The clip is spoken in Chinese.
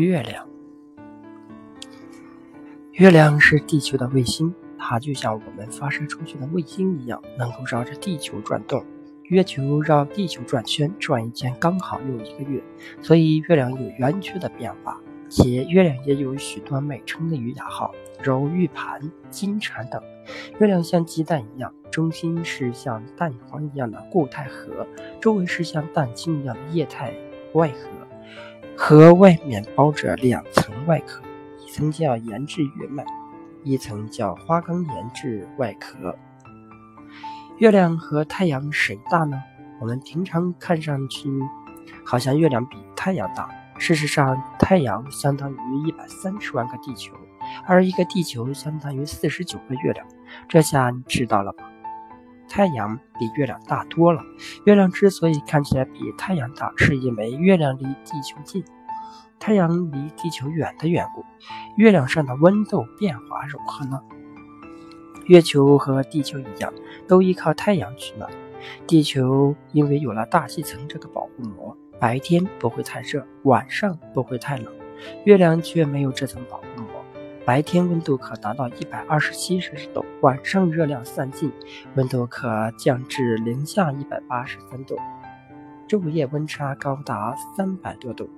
月亮，月亮是地球的卫星，它就像我们发射出去的卫星一样，能够绕着地球转动。月球绕地球转圈，转一圈刚好有一个月，所以月亮有圆缺的变化。且月亮也有许多美称的语雅号，如玉盘、金蝉等。月亮像鸡蛋一样，中心是像蛋黄一样的固态核，周围是像蛋清一样的液态外核，核外面包着两层外壳，一层叫研制月幔，一层叫花岗岩质外壳。月亮和太阳谁大呢？我们平常看上去好像月亮比太阳大。事实上，太阳相当于一百三十万个地球，而一个地球相当于四十九个月亮。这下你知道了吧？太阳比月亮大多了。月亮之所以看起来比太阳大，是因为月亮离地球近，太阳离地球远的缘故。月亮上的温度变化如何呢？月球和地球一样，都依靠太阳取暖。地球因为有了大气层这个保护膜。白天不会太热，晚上不会太冷，月亮却没有这层保护。白天温度可达到一百二十七摄氏度，晚上热量散尽，温度可降至零下一百八十三度，昼夜温差高达三百多度。